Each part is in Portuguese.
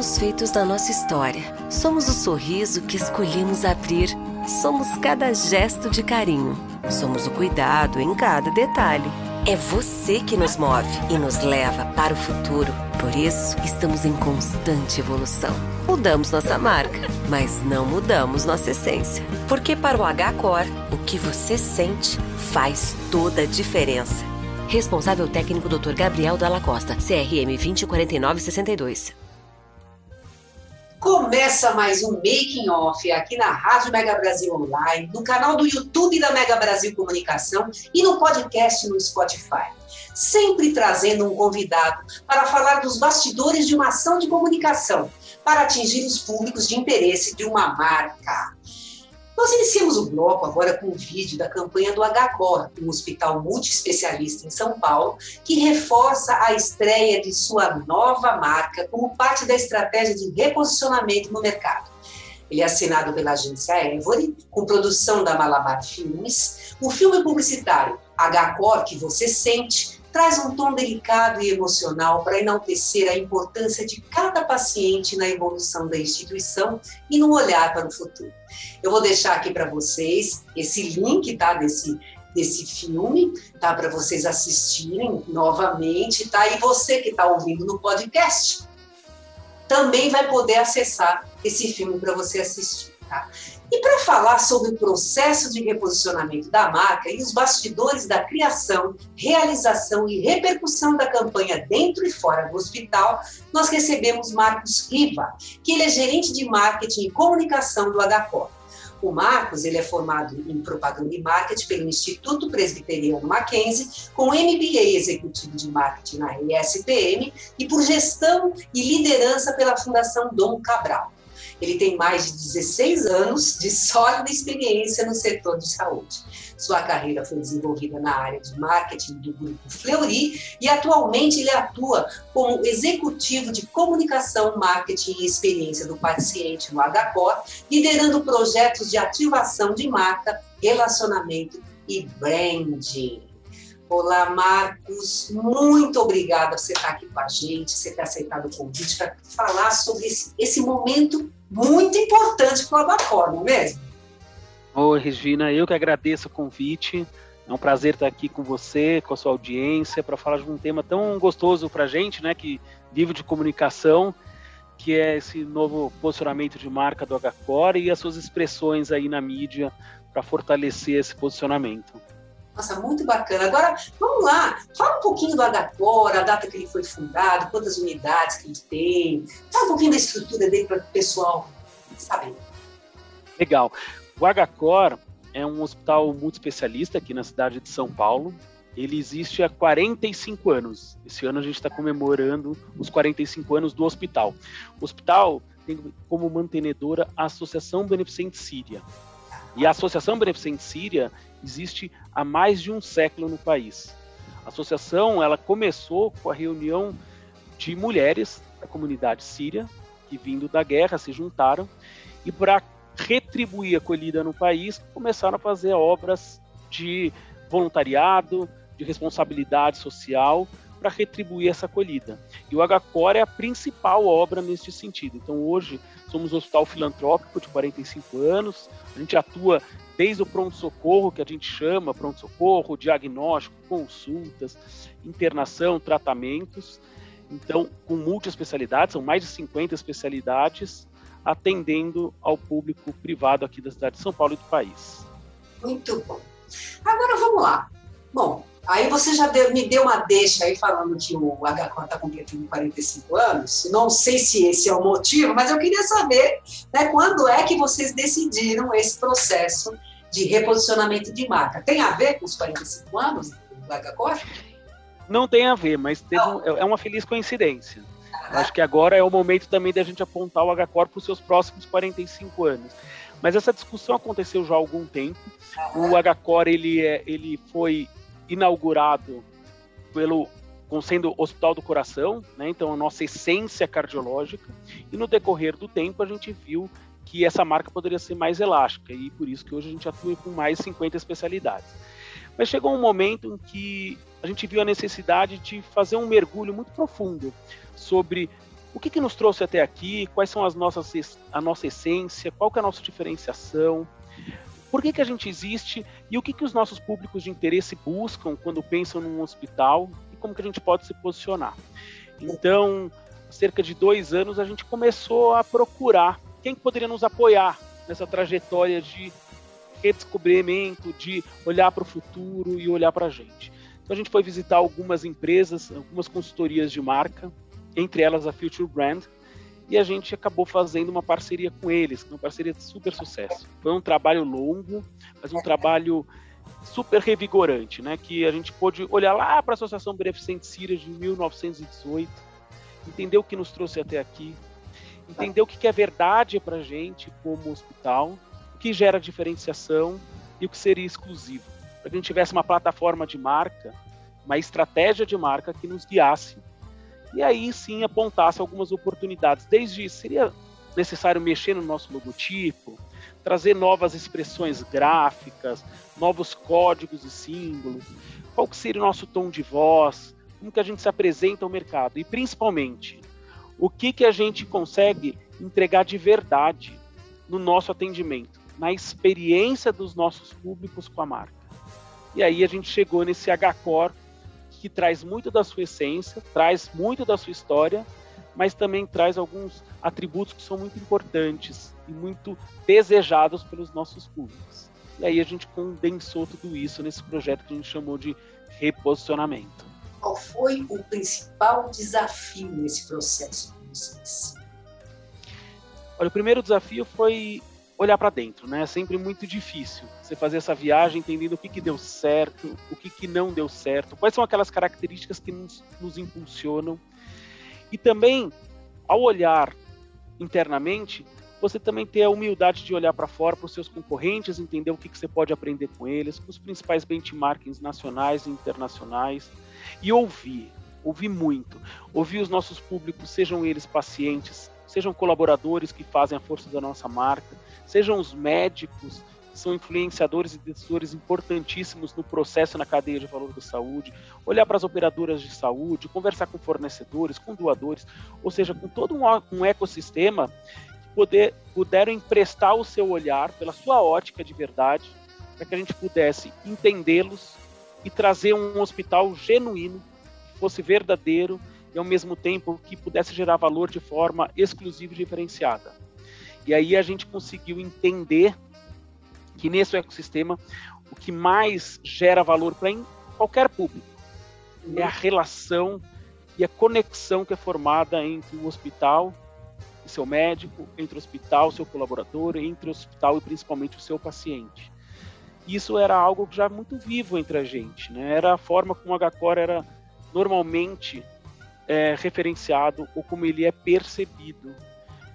Somos feitos da nossa história. Somos o sorriso que escolhemos abrir. Somos cada gesto de carinho. Somos o cuidado em cada detalhe. É você que nos move e nos leva para o futuro. Por isso, estamos em constante evolução. Mudamos nossa marca, mas não mudamos nossa essência. Porque para o H-Core, o que você sente faz toda a diferença. Responsável técnico Dr. Gabriel Dalla Costa, CRM 204962. Começa mais um Making Off aqui na Rádio Mega Brasil Online, no canal do YouTube da Mega Brasil Comunicação e no podcast no Spotify. Sempre trazendo um convidado para falar dos bastidores de uma ação de comunicação, para atingir os públicos de interesse de uma marca. Nós iniciamos o bloco agora com um vídeo da campanha do HCOR, um hospital multiespecialista em São Paulo, que reforça a estreia de sua nova marca como parte da estratégia de reposicionamento no mercado. Ele é assinado pela agência Every, com produção da Malabar Filmes. O filme publicitário HCOR, que você sente, traz um tom delicado e emocional para enaltecer a importância de cada paciente na evolução da instituição e no olhar para o futuro. Eu vou deixar aqui para vocês esse link, tá, desse desse filme, tá, para vocês assistirem novamente, tá? E você que está ouvindo no podcast também vai poder acessar esse filme para você assistir, tá? E para falar sobre o processo de reposicionamento da marca e os bastidores da criação, realização e repercussão da campanha dentro e fora do hospital, nós recebemos Marcos Riva, que ele é gerente de marketing e comunicação do HCOR. O Marcos ele é formado em propaganda e marketing pelo Instituto Presbiteriano Mackenzie, com MBA executivo de marketing na ESPM e por gestão e liderança pela Fundação Dom Cabral. Ele tem mais de 16 anos de sólida experiência no setor de saúde. Sua carreira foi desenvolvida na área de marketing do grupo Fleury e atualmente ele atua como executivo de comunicação, marketing e experiência do paciente no HCOR, liderando projetos de ativação de marca, relacionamento e branding. Olá, Marcos. Muito obrigada por você estar aqui com a gente, você ter aceitado o convite para falar sobre esse, esse momento muito importante para o Abacor, não é mesmo? Oi, Regina, eu que agradeço o convite. É um prazer estar aqui com você, com a sua audiência, para falar de um tema tão gostoso para a gente, né, que vive de comunicação, que é esse novo posicionamento de marca do H-Core e as suas expressões aí na mídia para fortalecer esse posicionamento. Nossa, muito bacana. Agora, vamos lá, fala um pouquinho do Agacor, a data que ele foi fundado, quantas unidades que ele tem, fala um pouquinho da estrutura dele para o pessoal saber. Legal. O Agacor é um hospital muito especialista aqui na cidade de São Paulo. Ele existe há 45 anos. Esse ano a gente está comemorando os 45 anos do hospital. O hospital tem como mantenedora a Associação Beneficente Síria. E a Associação Beneficente Síria existe há mais de um século no país. A associação ela começou com a reunião de mulheres da comunidade síria que vindo da guerra se juntaram e para retribuir a acolhida no país começaram a fazer obras de voluntariado, de responsabilidade social para retribuir essa acolhida. E o HCOR é a principal obra neste sentido. Então hoje somos um hospital filantrópico de 45 anos, a gente atua desde o pronto-socorro, que a gente chama pronto-socorro, diagnóstico, consultas, internação, tratamentos. Então, com multi-especialidades, são mais de 50 especialidades, atendendo ao público privado aqui da cidade de São Paulo e do país. Muito bom. Agora vamos lá. Bom, aí você já deu, me deu uma deixa aí falando que o HCOR está completando 45 anos. Não sei se esse é o motivo, mas eu queria saber né, quando é que vocês decidiram esse processo de reposicionamento de marca. Tem a ver com os 45 anos do Lagacor? Não tem a ver, mas um, é uma feliz coincidência. Acho que agora é o momento também da gente apontar o H-Core para os seus próximos 45 anos. Mas essa discussão aconteceu já há algum tempo. O H-Core ele, é, ele foi inaugurado pelo com sendo Hospital do Coração, né? então a nossa essência cardiológica, e no decorrer do tempo a gente viu que essa marca poderia ser mais elástica, e por isso que hoje a gente atua com mais 50 especialidades. Mas chegou um momento em que a gente viu a necessidade de fazer um mergulho muito profundo sobre o que, que nos trouxe até aqui, quais são as nossas, a nossa essência, qual que é a nossa diferenciação, por que, que a gente existe e o que, que os nossos públicos de interesse buscam quando pensam num hospital e como que a gente pode se posicionar. Então, há cerca de dois anos, a gente começou a procurar quem poderia nos apoiar nessa trajetória de redescobrimento, de olhar para o futuro e olhar para a gente. Então, a gente foi visitar algumas empresas, algumas consultorias de marca, entre elas a Future Brand, e a gente acabou fazendo uma parceria com eles, uma parceria de super sucesso. Foi um trabalho longo, mas um trabalho super revigorante, né? Que a gente pôde olhar lá para a Associação Beneficente Síria de 1918, entender o que nos trouxe até aqui, entender o que é verdade para a gente como hospital, o que gera diferenciação e o que seria exclusivo. Para que a gente tivesse uma plataforma de marca, uma estratégia de marca que nos guiasse e aí sim apontasse algumas oportunidades. Desde seria necessário mexer no nosso logotipo, trazer novas expressões gráficas, novos códigos e símbolos, qual que seria o nosso tom de voz, como que a gente se apresenta ao mercado e principalmente o que que a gente consegue entregar de verdade no nosso atendimento, na experiência dos nossos públicos com a marca. E aí a gente chegou nesse H-Core que traz muito da sua essência, traz muito da sua história, mas também traz alguns atributos que são muito importantes e muito desejados pelos nossos públicos. E aí a gente condensou tudo isso nesse projeto que a gente chamou de reposicionamento. Qual foi o principal desafio nesse processo para vocês? Olha, o primeiro desafio foi olhar para dentro, né? É sempre muito difícil você fazer essa viagem entendendo o que, que deu certo, o que, que não deu certo, quais são aquelas características que nos, nos impulsionam. E também, ao olhar internamente, você também ter a humildade de olhar para fora para os seus concorrentes, entender o que, que você pode aprender com eles, com os principais benchmarkings nacionais e internacionais, e ouvir, ouvir muito, ouvir os nossos públicos, sejam eles pacientes, sejam colaboradores que fazem a força da nossa marca, sejam os médicos, que são influenciadores e decisores importantíssimos no processo na cadeia de valor da saúde, olhar para as operadoras de saúde, conversar com fornecedores, com doadores, ou seja, com todo um, ecossistema que poder, puderam emprestar o seu olhar pela sua ótica de verdade, para que a gente pudesse entendê-los e trazer um hospital genuíno, que fosse verdadeiro e ao mesmo tempo que pudesse gerar valor de forma exclusiva e diferenciada. E aí a gente conseguiu entender que nesse ecossistema o que mais gera valor para qualquer público é a relação e a conexão que é formada entre o hospital e seu médico, entre o hospital e seu colaborador, entre o hospital e principalmente o seu paciente. Isso era algo já muito vivo entre a gente, né? Era a forma como o HCOR era normalmente é, referenciado ou como ele é percebido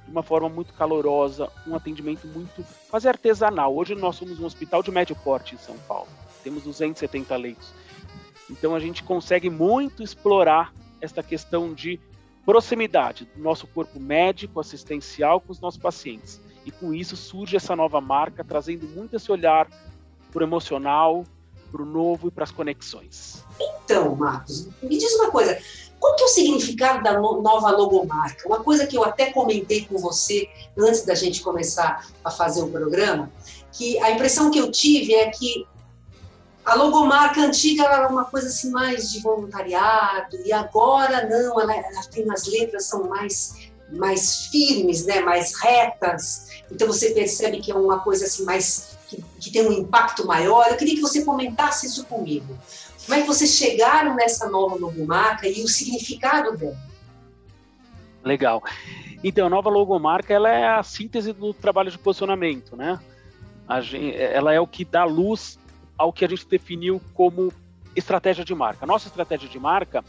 de uma forma muito calorosa, um atendimento muito quase artesanal. Hoje nós somos um hospital de médio porte em São Paulo, temos 270 leitos. Então a gente consegue muito explorar esta questão de proximidade do nosso corpo médico, assistencial com os nossos pacientes. E com isso surge essa nova marca, trazendo muito esse olhar para o emocional, para o novo e para as conexões. Então, Marcos, me diz uma coisa. Qual que é o significado da nova logomarca? Uma coisa que eu até comentei com você antes da gente começar a fazer o programa, que a impressão que eu tive é que a logomarca antiga era uma coisa assim mais de voluntariado e agora não, ela, ela tem as letras são mais mais firmes, né, mais retas. Então você percebe que é uma coisa assim mais que, que tem um impacto maior. Eu queria que você comentasse isso comigo. Como é que vocês chegaram nessa nova logomarca e o significado dela? Legal. Então, a nova logomarca ela é a síntese do trabalho de posicionamento, né? Gente, ela é o que dá luz ao que a gente definiu como estratégia de marca. Nossa estratégia de marca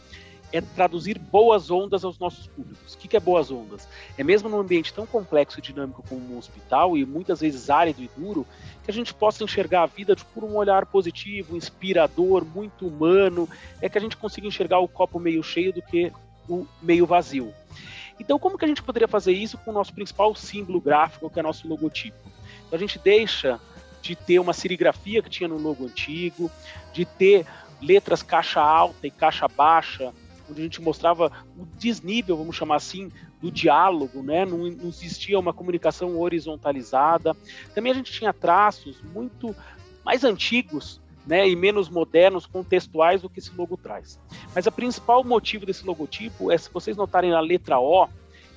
é traduzir boas ondas aos nossos públicos. O que é boas ondas? É mesmo num ambiente tão complexo e dinâmico como um hospital e muitas vezes árido e duro, que a gente possa enxergar a vida por um olhar positivo, inspirador, muito humano, é que a gente consiga enxergar o copo meio cheio do que o meio vazio. Então, como que a gente poderia fazer isso com o nosso principal símbolo gráfico, que é o nosso logotipo? Então, a gente deixa de ter uma serigrafia que tinha no logo antigo, de ter letras caixa alta e caixa baixa, onde a gente mostrava o desnível, vamos chamar assim, do diálogo, né? Não, não, existia uma comunicação horizontalizada. Também a gente tinha traços muito mais antigos, né, e menos modernos, contextuais do que esse logo traz. Mas o principal motivo desse logotipo é, se vocês notarem na letra O,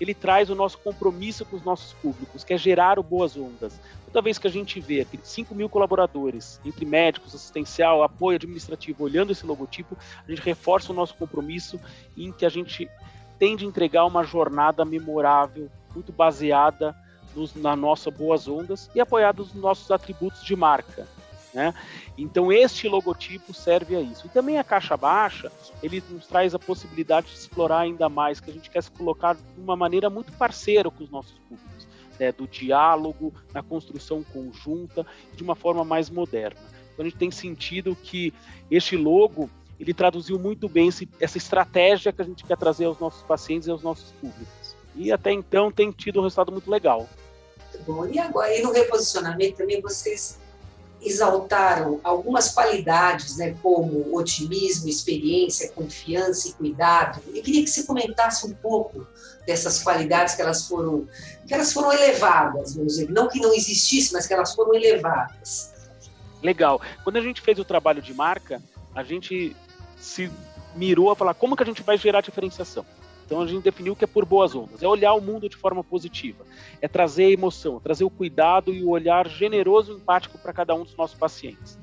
ele traz o nosso compromisso com os nossos públicos, que é gerar o Boas Ondas. Toda vez que a gente vê aqueles 5 mil colaboradores, entre médicos, assistencial, apoio administrativo, olhando esse logotipo, a gente reforça o nosso compromisso em que a gente tende a entregar uma jornada memorável, muito baseada nos, na nossa Boas Ondas e apoiada nos nossos atributos de marca. Né? Então este logotipo serve a isso. E também a caixa baixa, ele nos traz a possibilidade de explorar ainda mais, que a gente quer se colocar de uma maneira muito parceira com os nossos públicos, né? do diálogo, na construção conjunta, de uma forma mais moderna. Então a gente tem sentido que este logo ele traduziu muito bem esse, essa estratégia que a gente quer trazer aos nossos pacientes e aos nossos públicos. E até então tem tido um resultado muito legal. Muito bom. E agora, e no reposicionamento também vocês exaltaram algumas qualidades, né, como otimismo, experiência, confiança e cuidado. Eu queria que você comentasse um pouco dessas qualidades que elas foram, que elas foram elevadas, vamos dizer, não que não existisse, mas que elas foram elevadas. Legal. Quando a gente fez o trabalho de marca, a gente se mirou a falar como que a gente vai gerar diferenciação. Então a gente definiu que é por boas ondas, é olhar o mundo de forma positiva, é trazer a emoção, trazer o cuidado e o olhar generoso e empático para cada um dos nossos pacientes.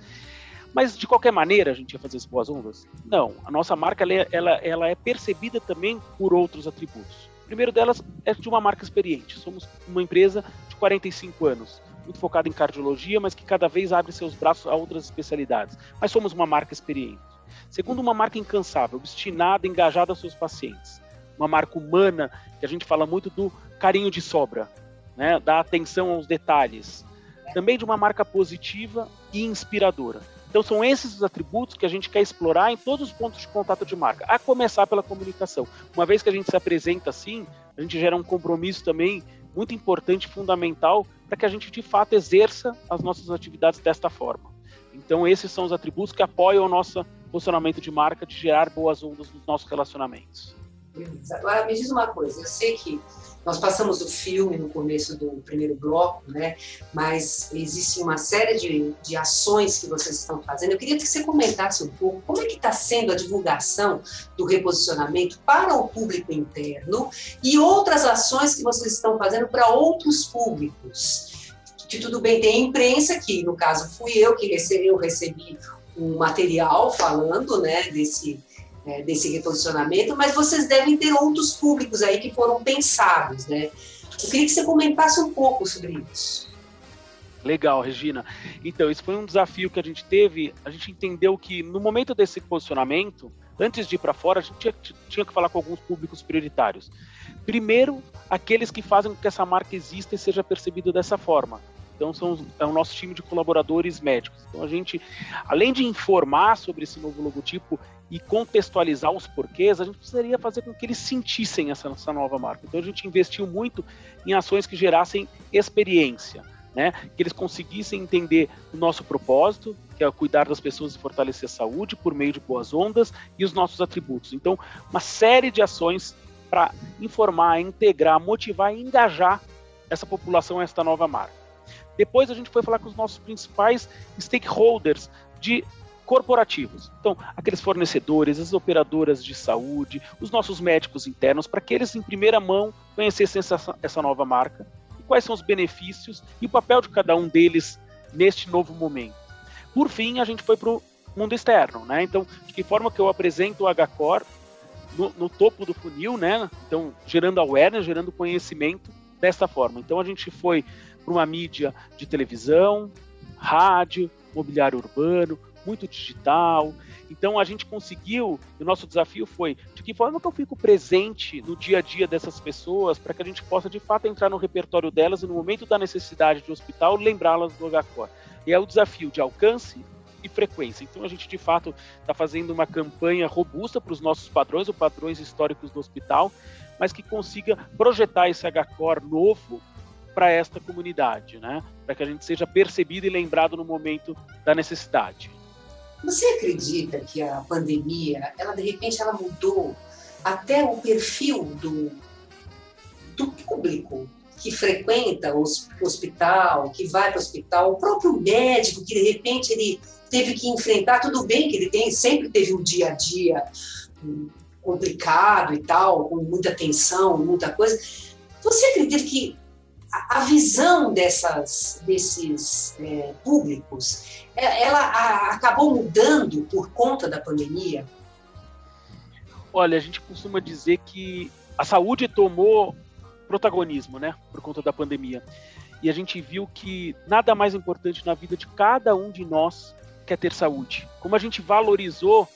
Mas de qualquer maneira a gente ia fazer as boas ondas? Não, a nossa marca ela é, ela, ela é percebida também por outros atributos. O primeiro delas é de uma marca experiente. Somos uma empresa de 45 anos, muito focada em cardiologia, mas que cada vez abre seus braços a outras especialidades. Mas somos uma marca experiente. Segundo, uma marca incansável, obstinada, engajada aos seus pacientes uma marca humana, que a gente fala muito do carinho de sobra, né? da atenção aos detalhes. Também de uma marca positiva e inspiradora. Então são esses os atributos que a gente quer explorar em todos os pontos de contato de marca, a começar pela comunicação. Uma vez que a gente se apresenta assim, a gente gera um compromisso também muito importante, fundamental, para que a gente de fato exerça as nossas atividades desta forma. Então esses são os atributos que apoiam o nosso posicionamento de marca de gerar boas ondas nos nossos relacionamentos. Beleza. Agora, me diz uma coisa, eu sei que nós passamos o filme no começo do primeiro bloco, né? Mas existe uma série de, de ações que vocês estão fazendo. Eu queria que você comentasse um pouco como é que está sendo a divulgação do reposicionamento para o público interno e outras ações que vocês estão fazendo para outros públicos. Que tudo bem, tem imprensa, que no caso fui eu que recebi, eu recebi um material falando né, desse, é, desse reposicionamento, mas vocês devem ter outros públicos aí que foram pensados, né? Eu queria que você comentasse um pouco sobre isso. Legal, Regina. Então, isso foi um desafio que a gente teve. A gente entendeu que no momento desse posicionamento, antes de ir para fora, a gente tinha, tinha, que falar com alguns públicos prioritários. Primeiro, aqueles que fazem com que essa marca exista e seja percebida dessa forma. Então, são, é o nosso time de colaboradores médicos. Então, a gente, além de informar sobre esse novo logotipo e contextualizar os porquês, a gente precisaria fazer com que eles sentissem essa, nova marca. Então, a gente investiu muito em ações que gerassem experiência. Né, que eles conseguissem entender o nosso propósito, que é cuidar das pessoas e fortalecer a saúde por meio de boas ondas e os nossos atributos. Então, uma série de ações para informar, integrar, motivar e engajar essa população a esta nova marca. Depois a gente foi falar com os nossos principais stakeholders de corporativos. Então, aqueles fornecedores, as operadoras de saúde, os nossos médicos internos, para que eles em primeira mão conhecessem essa, essa nova marca, e quais são os benefícios e o papel de cada um deles neste novo momento. Por fim, a gente foi para o mundo externo, né? Então, de que forma que eu apresento o HCore no, no topo do funil, né? Então, gerando awareness, gerando conhecimento desta forma. Então, a gente foi para uma mídia de televisão, rádio, mobiliário urbano, muito digital. Então a gente conseguiu, o nosso desafio foi de que forma que eu fico presente no dia a dia dessas pessoas para que a gente possa de fato entrar no repertório delas e no momento da necessidade de hospital lembrá-las do HCOR. E é o desafio de alcance e frequência. Então a gente de fato está fazendo uma campanha robusta para os nossos padrões, os padrões históricos do hospital, mas que consiga projetar esse HCOR novo para esta comunidade, né? Para que a gente seja percebido e lembrado no momento da necessidade. Você acredita que a pandemia, ela de repente ela mudou até o perfil do, do público que frequenta o hospital, que vai para o hospital, o próprio médico que de repente ele teve que enfrentar, tudo bem que ele tem, sempre teve um dia a dia complicado e tal, com muita tensão, muita coisa. Você acredita que a, visão dessas, desses é, públicos, é, ela a, acabou mudando por conta da pandemia? Olha, a gente costuma dizer que a saúde tomou protagonismo, né, por conta da pandemia. E a gente viu que nada mais importante na vida de cada um de nós quer ter saúde. Como a gente valorizou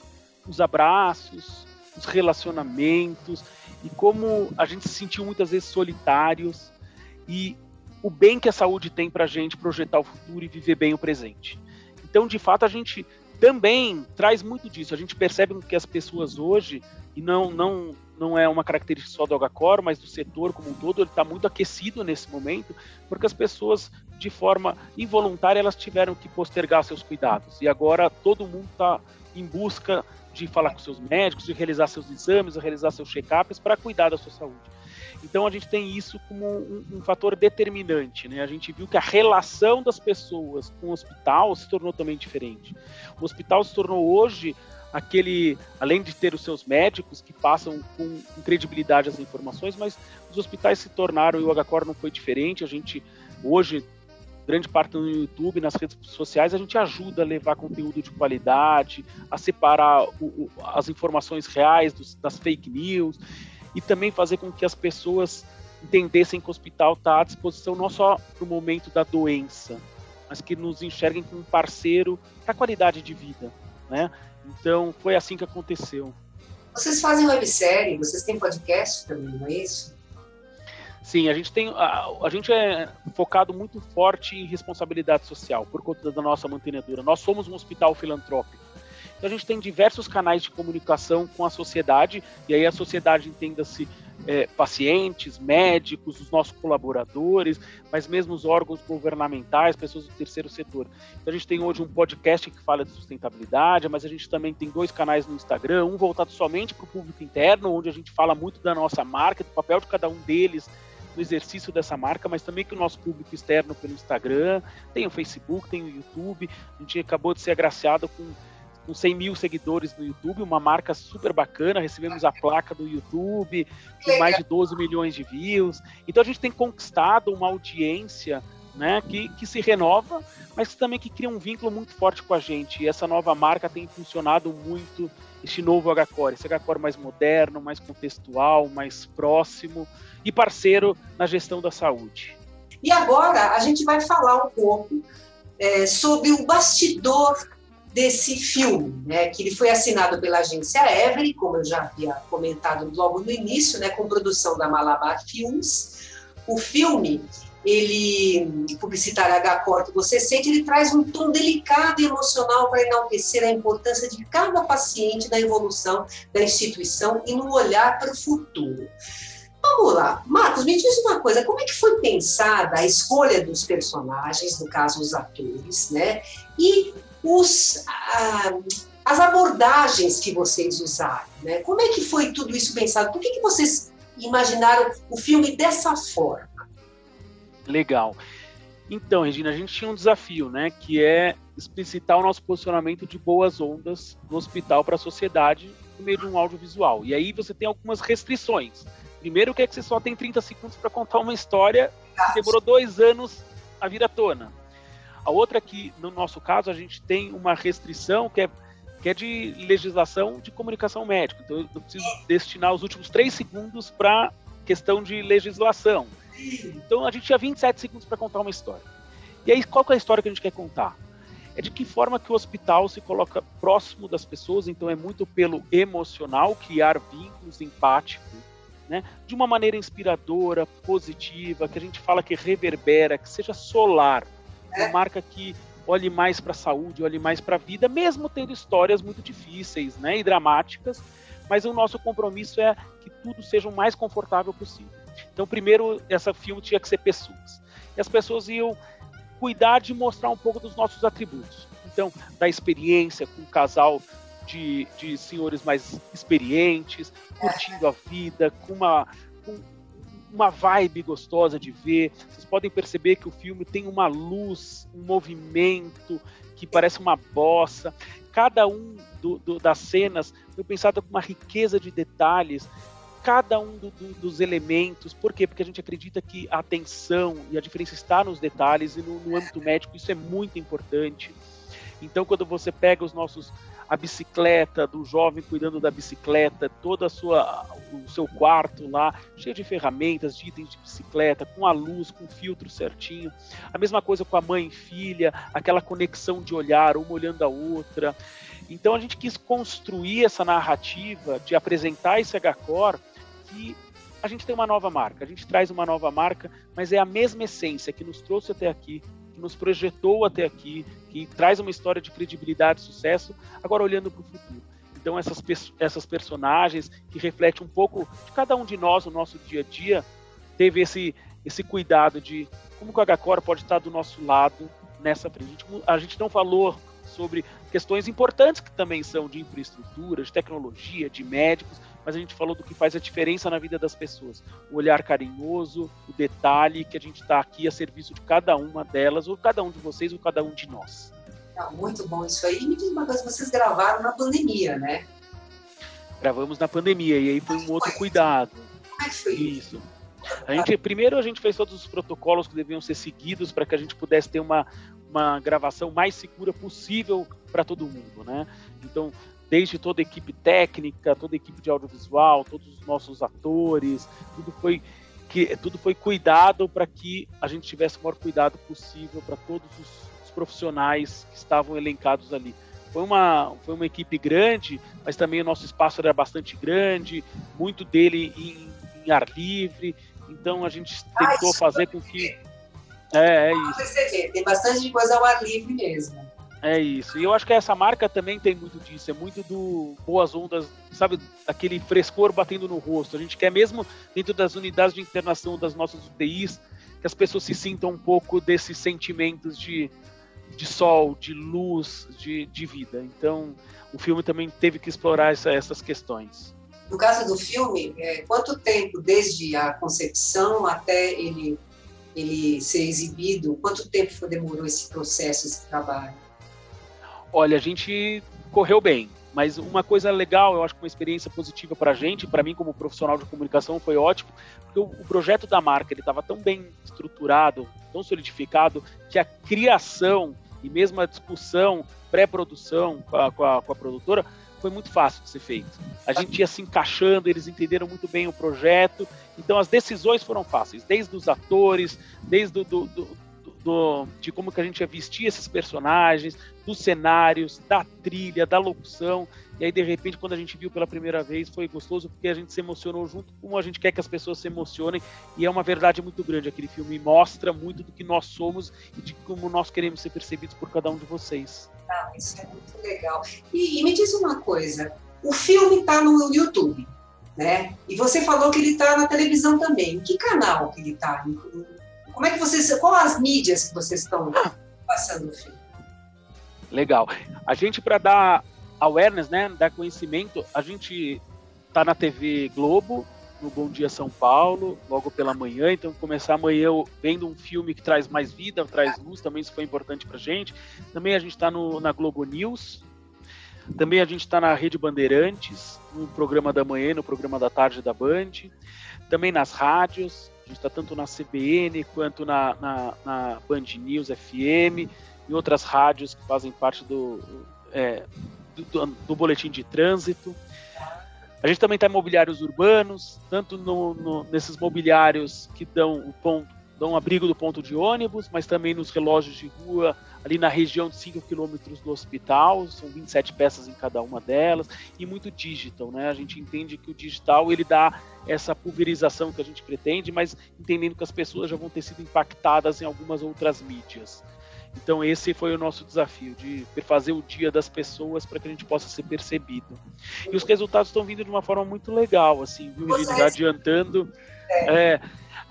os abraços, os relacionamentos e como a gente se sentiu muitas vezes solitários e o bem que a saúde tem para a gente projetar o futuro e viver bem o presente. Então, de fato, a gente também traz muito disso. A gente percebe que as pessoas hoje, e não, não, não é uma característica só do Agacor, mas do setor como um todo, ele está muito aquecido nesse momento, porque as pessoas, de forma involuntária, elas tiveram que postergar seus cuidados. E agora todo mundo está em busca de falar com seus médicos, de realizar seus exames, de realizar seus check-ups para cuidar da sua saúde. Então a gente tem isso como um, um, fator determinante. Né? A gente viu que a relação das pessoas com o hospital se tornou também diferente. O hospital se tornou hoje aquele, além de ter os seus médicos que passam com, credibilidade as informações, mas os hospitais se tornaram, e o HCOR não foi diferente, a gente hoje grande parte no YouTube, nas redes sociais, a gente ajuda a levar conteúdo de qualidade, a separar o, o, as informações reais dos, das fake news e também fazer com que as pessoas entendessem que o hospital está à disposição não só para o momento da doença, mas que nos enxerguem como um parceiro para a qualidade de vida, né? Então foi assim que aconteceu. Vocês fazem websérie, vocês têm podcast também, não é isso? Sim, a gente tem a, a, gente é focado muito forte em responsabilidade social por conta da nossa mantenedora. Nós somos um hospital filantrópico. Então a gente tem diversos canais de comunicação com a sociedade, e aí a sociedade entenda-se é, pacientes, médicos, os nossos colaboradores, mas mesmo os órgãos governamentais, pessoas do terceiro setor. Então a gente tem hoje um podcast que fala de sustentabilidade, mas a gente também tem dois canais no Instagram, um voltado somente para o público interno, onde a gente fala muito da nossa marca, do papel de cada um deles no exercício dessa marca, mas também que o nosso público externo pelo Instagram, tem o Facebook, tem o YouTube. A gente acabou de ser agraciado com com 100 mil seguidores no YouTube, uma marca super bacana. Recebemos a placa do YouTube, com mais de 12 milhões de views. Então a gente tem conquistado uma audiência né, que, que se renova, mas também que cria um vínculo muito forte com a gente. E essa nova marca tem funcionado muito, este novo HCore, esse HCore mais moderno, mais contextual, mais próximo e parceiro na gestão da saúde. E agora a gente vai falar um pouco é, sobre o bastidor desse filme, né, que ele foi assinado pela agência Every, como eu já havia comentado logo no início, né, com produção da Malabar Films. O filme, ele, publicitário H que você sente, ele traz um tom delicado e emocional para enaltecer a importância de cada paciente na evolução da instituição e no olhar para o futuro. Vamos lá, Marcos, me diz uma coisa, como é que foi pensada a escolha dos personagens, no caso os atores, né? E os, ah, as abordagens que vocês usaram. Né? Como é que foi tudo isso pensado? Por que, que vocês imaginaram o filme dessa forma? Legal. Então, Regina, a gente tinha um desafio, né, que é explicitar o nosso posicionamento de boas ondas no hospital para a sociedade por meio de um audiovisual. E aí você tem algumas restrições. Primeiro, que é que você só tem 30 segundos para contar uma história que demorou dois anos a vir à tona. A outra é que, no nosso caso, a gente tem uma restrição que é, que é de legislação de comunicação médica. Então, eu preciso destinar os últimos três segundos para questão de legislação. Então, a gente tinha 27 segundos para contar uma história. E aí, qual é a história que a gente quer contar? É de que forma que o hospital se coloca próximo das pessoas, então é muito pelo emocional, criar vínculos empáticos, né? de uma maneira inspiradora, positiva, que a gente fala que reverbera, que seja solar, uma marca que olhe mais para a saúde, olhe mais para a vida, mesmo tendo histórias muito difíceis né, e dramáticas, mas o nosso compromisso é que tudo seja o mais confortável possível. Então, primeiro, essa filme tinha que ser pessoas. E as pessoas iam cuidar de mostrar um pouco dos nossos atributos. Então, da experiência com um casal de, de senhores mais experientes, curtindo a vida, com uma, com uma vibe gostosa de ver. Vocês podem perceber que o filme tem uma luz, um movimento que parece uma bossa. Cada um do, do, das cenas foi pensado com uma riqueza de detalhes cada um do, do, dos elementos. Por quê? Porque a gente acredita que a atenção e a diferença está nos detalhes e no, no âmbito médico isso é muito importante. Então, quando você pega os nossos a bicicleta do jovem cuidando da bicicleta, toda a sua o seu quarto lá cheio de ferramentas, de itens de bicicleta, com a luz, com o filtro certinho. A mesma coisa com a mãe e filha, aquela conexão de olhar, uma olhando a outra. Então a gente quis construir essa narrativa de apresentar esse H-Core que a gente tem uma nova marca, a gente traz uma nova marca, mas é a mesma essência que nos trouxe até aqui, que nos projetou até aqui, que traz uma história de credibilidade e sucesso, agora olhando para o futuro. Então essas, essas personagens que refletem um pouco de cada um de nós, o nosso dia a dia, teve esse, esse cuidado de como o H-Core pode estar do nosso lado nessa frente. A gente não falou sobre questões importantes que também são de infraestrutura, de tecnologia, de médicos, mas a gente falou do que faz a diferença na vida das pessoas. O olhar carinhoso, o detalhe que a gente está aqui a serviço de cada uma delas, ou cada um de vocês, ou cada um de nós. Tá muito bom isso aí. E me diz uma coisa, vocês gravaram na pandemia, né? Gravamos na pandemia, e aí foi um outro cuidado. Como é que foi isso? A gente, primeiro a gente fez todos os protocolos que deviam ser seguidos para que a gente pudesse ter uma, uma gravação mais segura possível para todo mundo, né? Então, desde toda a equipe técnica, toda a equipe de audiovisual, todos os nossos atores, tudo foi que tudo foi cuidado para que a gente tivesse o maior cuidado possível para todos os, os, profissionais que estavam elencados ali. Foi uma, foi uma equipe grande, mas também o nosso espaço era bastante grande, muito dele em, em ar livre, então a gente tentou ah, fazer com que. É, é isso. Tem bastante coisa ao ar livre mesmo. É isso. E eu acho que essa marca também tem muito disso. É muito do boas ondas, sabe? Aquele frescor batendo no rosto. A gente quer mesmo dentro das unidades de internação das nossas UTIs que as pessoas se sintam um pouco desses sentimentos de, de sol, de luz, de, de vida. Então, o filme também teve que explorar essa, essas questões. No caso do filme, é, quanto tempo desde a concepção até ele ele ser exibido? Quanto tempo demorou esse processo, esse trabalho? Olha, a gente correu bem, mas uma coisa legal, eu acho que uma experiência positiva para a gente, para mim como profissional de comunicação foi ótimo, porque o, o projeto da marca ele estava tão bem estruturado, tão solidificado, que a criação e mesmo a discussão, pré-produção com a, com, com a produtora, foi muito fácil de ser feito. A gente ia se encaixando, eles entenderam muito bem o projeto, então as decisões foram fáceis, desde os atores, desde do, do, do, do, de como que a gente ia vestir esses personagens, dos cenários, da trilha, da locução. E aí, de repente, quando a gente viu pela primeira vez, foi gostoso porque a gente se emocionou junto, como a gente quer que as pessoas se emocionem. E é uma verdade muito grande. Aquele filme mostra muito do que nós somos e de como nós queremos ser percebidos por cada um de vocês. Ah, isso é muito legal. E, e me diz uma coisa: o filme está no YouTube, né? E você falou que ele está na televisão também. Em que canal que ele está? Como é que vocês, qual as mídias que vocês estão passando o filme? Legal. A gente para dar awareness, né, dar conhecimento, a gente tá na TV Globo, no Bom Dia São Paulo, logo pela manhã. Então, começar amanhã vendo um filme que traz mais vida, traz luz, também isso foi importante para gente. Também a gente está na Globo News. Também a gente está na Rede Bandeirantes, no programa da manhã, no programa da tarde da Band. Também nas rádios gente está tanto na CBN quanto na, na, na, Band News FM e outras rádios que fazem parte do, é, do, do, boletim de trânsito. A gente também está em mobiliários urbanos, tanto no, no, nesses mobiliários que dão o ponto dão abrigo do ponto de ônibus, mas também nos relógios de rua, ali na região de 5 quilômetros do hospital, são 27 peças em cada uma delas, e muito digital, né? A gente entende que o digital ele dá essa pulverização que a gente pretende, mas entendendo que as pessoas já vão ter sido impactadas em algumas outras mídias. Então esse foi o nosso desafio de fazer o dia das pessoas para que a gente possa ser percebido. E os resultados estão vindo de uma forma muito legal, assim, viu, Regina? Adiantando. É,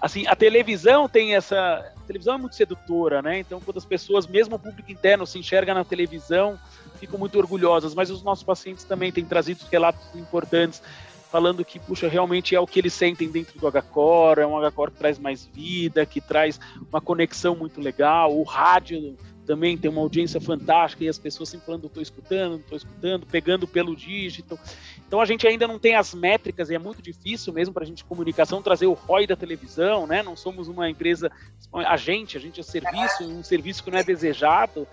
assim, a televisão tem essa. A televisão é muito sedutora, né? Então, quando as pessoas, mesmo o público interno, se enxerga na televisão, ficam muito orgulhosas. Mas os nossos pacientes também têm trazido relatos importantes, falando que, puxa, realmente é o que eles sentem dentro do HCore, é um HCore que traz mais vida, que traz uma conexão muito legal. O rádio também tem uma audiência fantástica e as pessoas sempre falando, estou escutando, estou escutando, pegando pelo dígito. Então a gente ainda não tem as métricas e é muito difícil mesmo para a gente comunicação trazer o ROI da televisão, né? Não somos uma empresa agente, a gente é serviço, um serviço que não é desejado.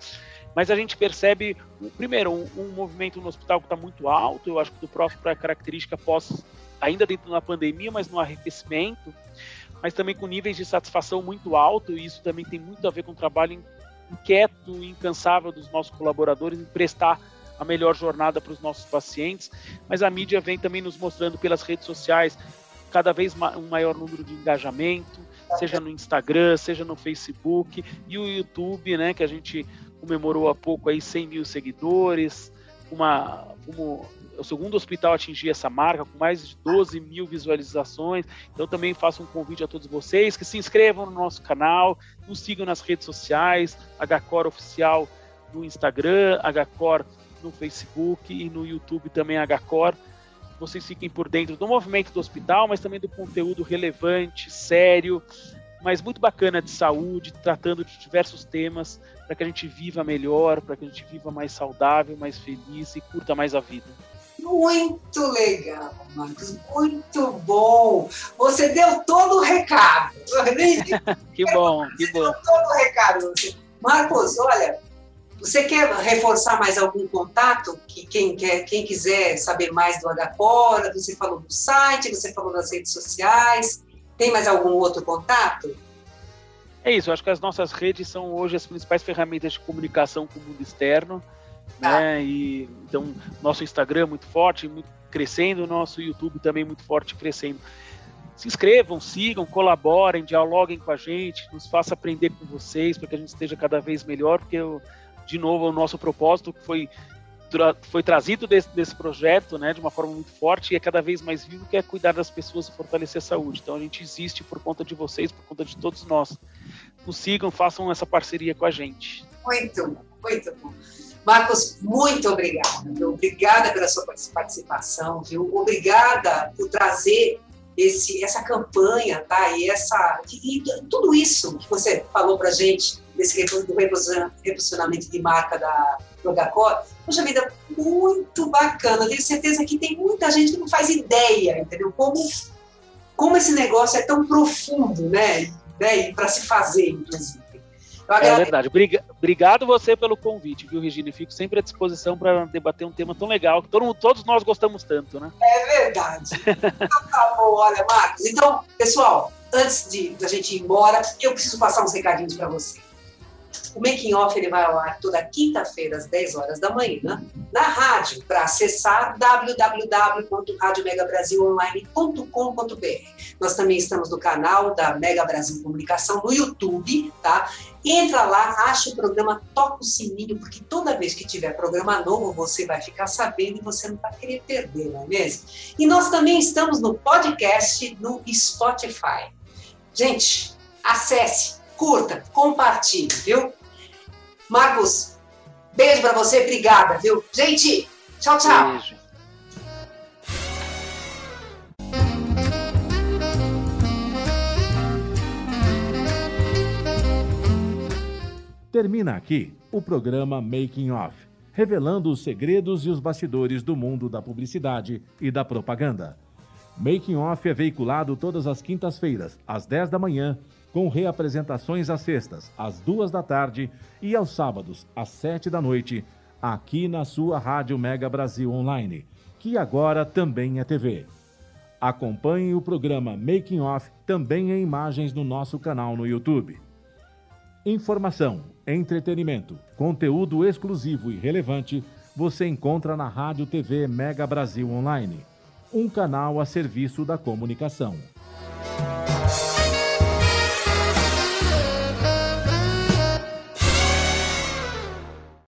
Mas a gente percebe, primeiro, um, um movimento no hospital que está muito alto, eu acho que do próprio para característica pós, ainda dentro da pandemia, mas no arrefecimento, mas também com níveis de satisfação muito alto, e isso também tem muito a ver com o trabalho inquieto e incansável dos nossos colaboradores em prestar a melhor jornada para os nossos pacientes, mas a mídia vem também nos mostrando pelas redes sociais cada vez um maior número de engajamento, seja no Instagram, seja no Facebook e o YouTube, né, que a gente comemorou há pouco aí 100 mil seguidores, uma, como o segundo hospital a atingir essa marca, com mais de 12 mil visualizações. Então também faço um convite a todos vocês que se inscrevam no nosso canal, nos sigam nas redes sociais, HCore Oficial no Instagram, HCore no Facebook e no YouTube também HCore. Vocês fiquem por dentro do movimento do hospital, mas também do conteúdo relevante, sério, mas muito bacana de saúde, tratando de diversos temas para que a gente viva melhor, para que a gente viva mais saudável, mais feliz e curta mais a vida. Muito legal, Marcos, muito bom. Você deu todo o recado. que bom, que bom. Deu todo o recado. Marcos, olha, você quer reforçar mais algum contato? Que quem, quer, quem quiser saber mais do Agapora, você falou do site, você falou das redes sociais. Tem mais algum outro contato? É isso, acho que as nossas redes são hoje as principais ferramentas de comunicação com o mundo externo. Ah. Né? E, então, nosso Instagram é muito forte, muito crescendo, nosso YouTube também muito forte crescendo. Se inscrevam, sigam, colaborem, dialoguem com a gente, nos faça aprender com vocês para que a gente esteja cada vez melhor, porque, eu, de novo, o nosso propósito foi foi trazido desse, desse projeto, né, de uma forma muito forte e é cada vez mais vivo que é cuidar das pessoas e fortalecer a saúde. Então a gente existe por conta de vocês, por conta de todos nós. Nos sigam, façam essa parceria com a gente. Muito, muito bom. Marcos, muito obrigada. Viu? Obrigada pela sua participação, viu? Obrigada por trazer esse, essa campanha, tá? E, essa, e, e tudo isso que você falou para gente, desse reposicionamento de marca da Logacor, poxa vida, muito bacana. Tenho certeza que tem muita gente que não faz ideia, entendeu? Como, como esse negócio é tão profundo, né? né? Para se fazer, inclusive. É verdade. Obrigado você pelo convite, viu, Regina? Fico sempre à disposição para debater um tema tão legal que todo, todos nós gostamos tanto, né? É verdade. tá bom, olha, Marcos. Então, pessoal, antes de a gente ir embora, eu preciso passar uns recadinhos para você. O Making Off ele vai ao ar toda quinta-feira, às 10 horas da manhã, na rádio, para acessar www.radiomegabrasilonline.com.br. Nós também estamos no canal da Mega Brasil Comunicação no YouTube, tá? Entra lá, acha o programa, toca o sininho, porque toda vez que tiver programa novo, você vai ficar sabendo e você não vai querer perder, não é mesmo? E nós também estamos no podcast no Spotify. Gente, acesse, curta, compartilhe, viu? Marcos, beijo para você, obrigada, viu? Gente, tchau, tchau. Beijo. Termina aqui o programa Making Off, revelando os segredos e os bastidores do mundo da publicidade e da propaganda. Making Off é veiculado todas as quintas-feiras, às 10 da manhã, com reapresentações às sextas, às duas da tarde e aos sábados, às sete da noite, aqui na sua Rádio Mega Brasil Online, que agora também é TV. Acompanhe o programa Making Off também em imagens no nosso canal no YouTube. Informação, entretenimento, conteúdo exclusivo e relevante você encontra na Rádio TV Mega Brasil Online, um canal a serviço da comunicação.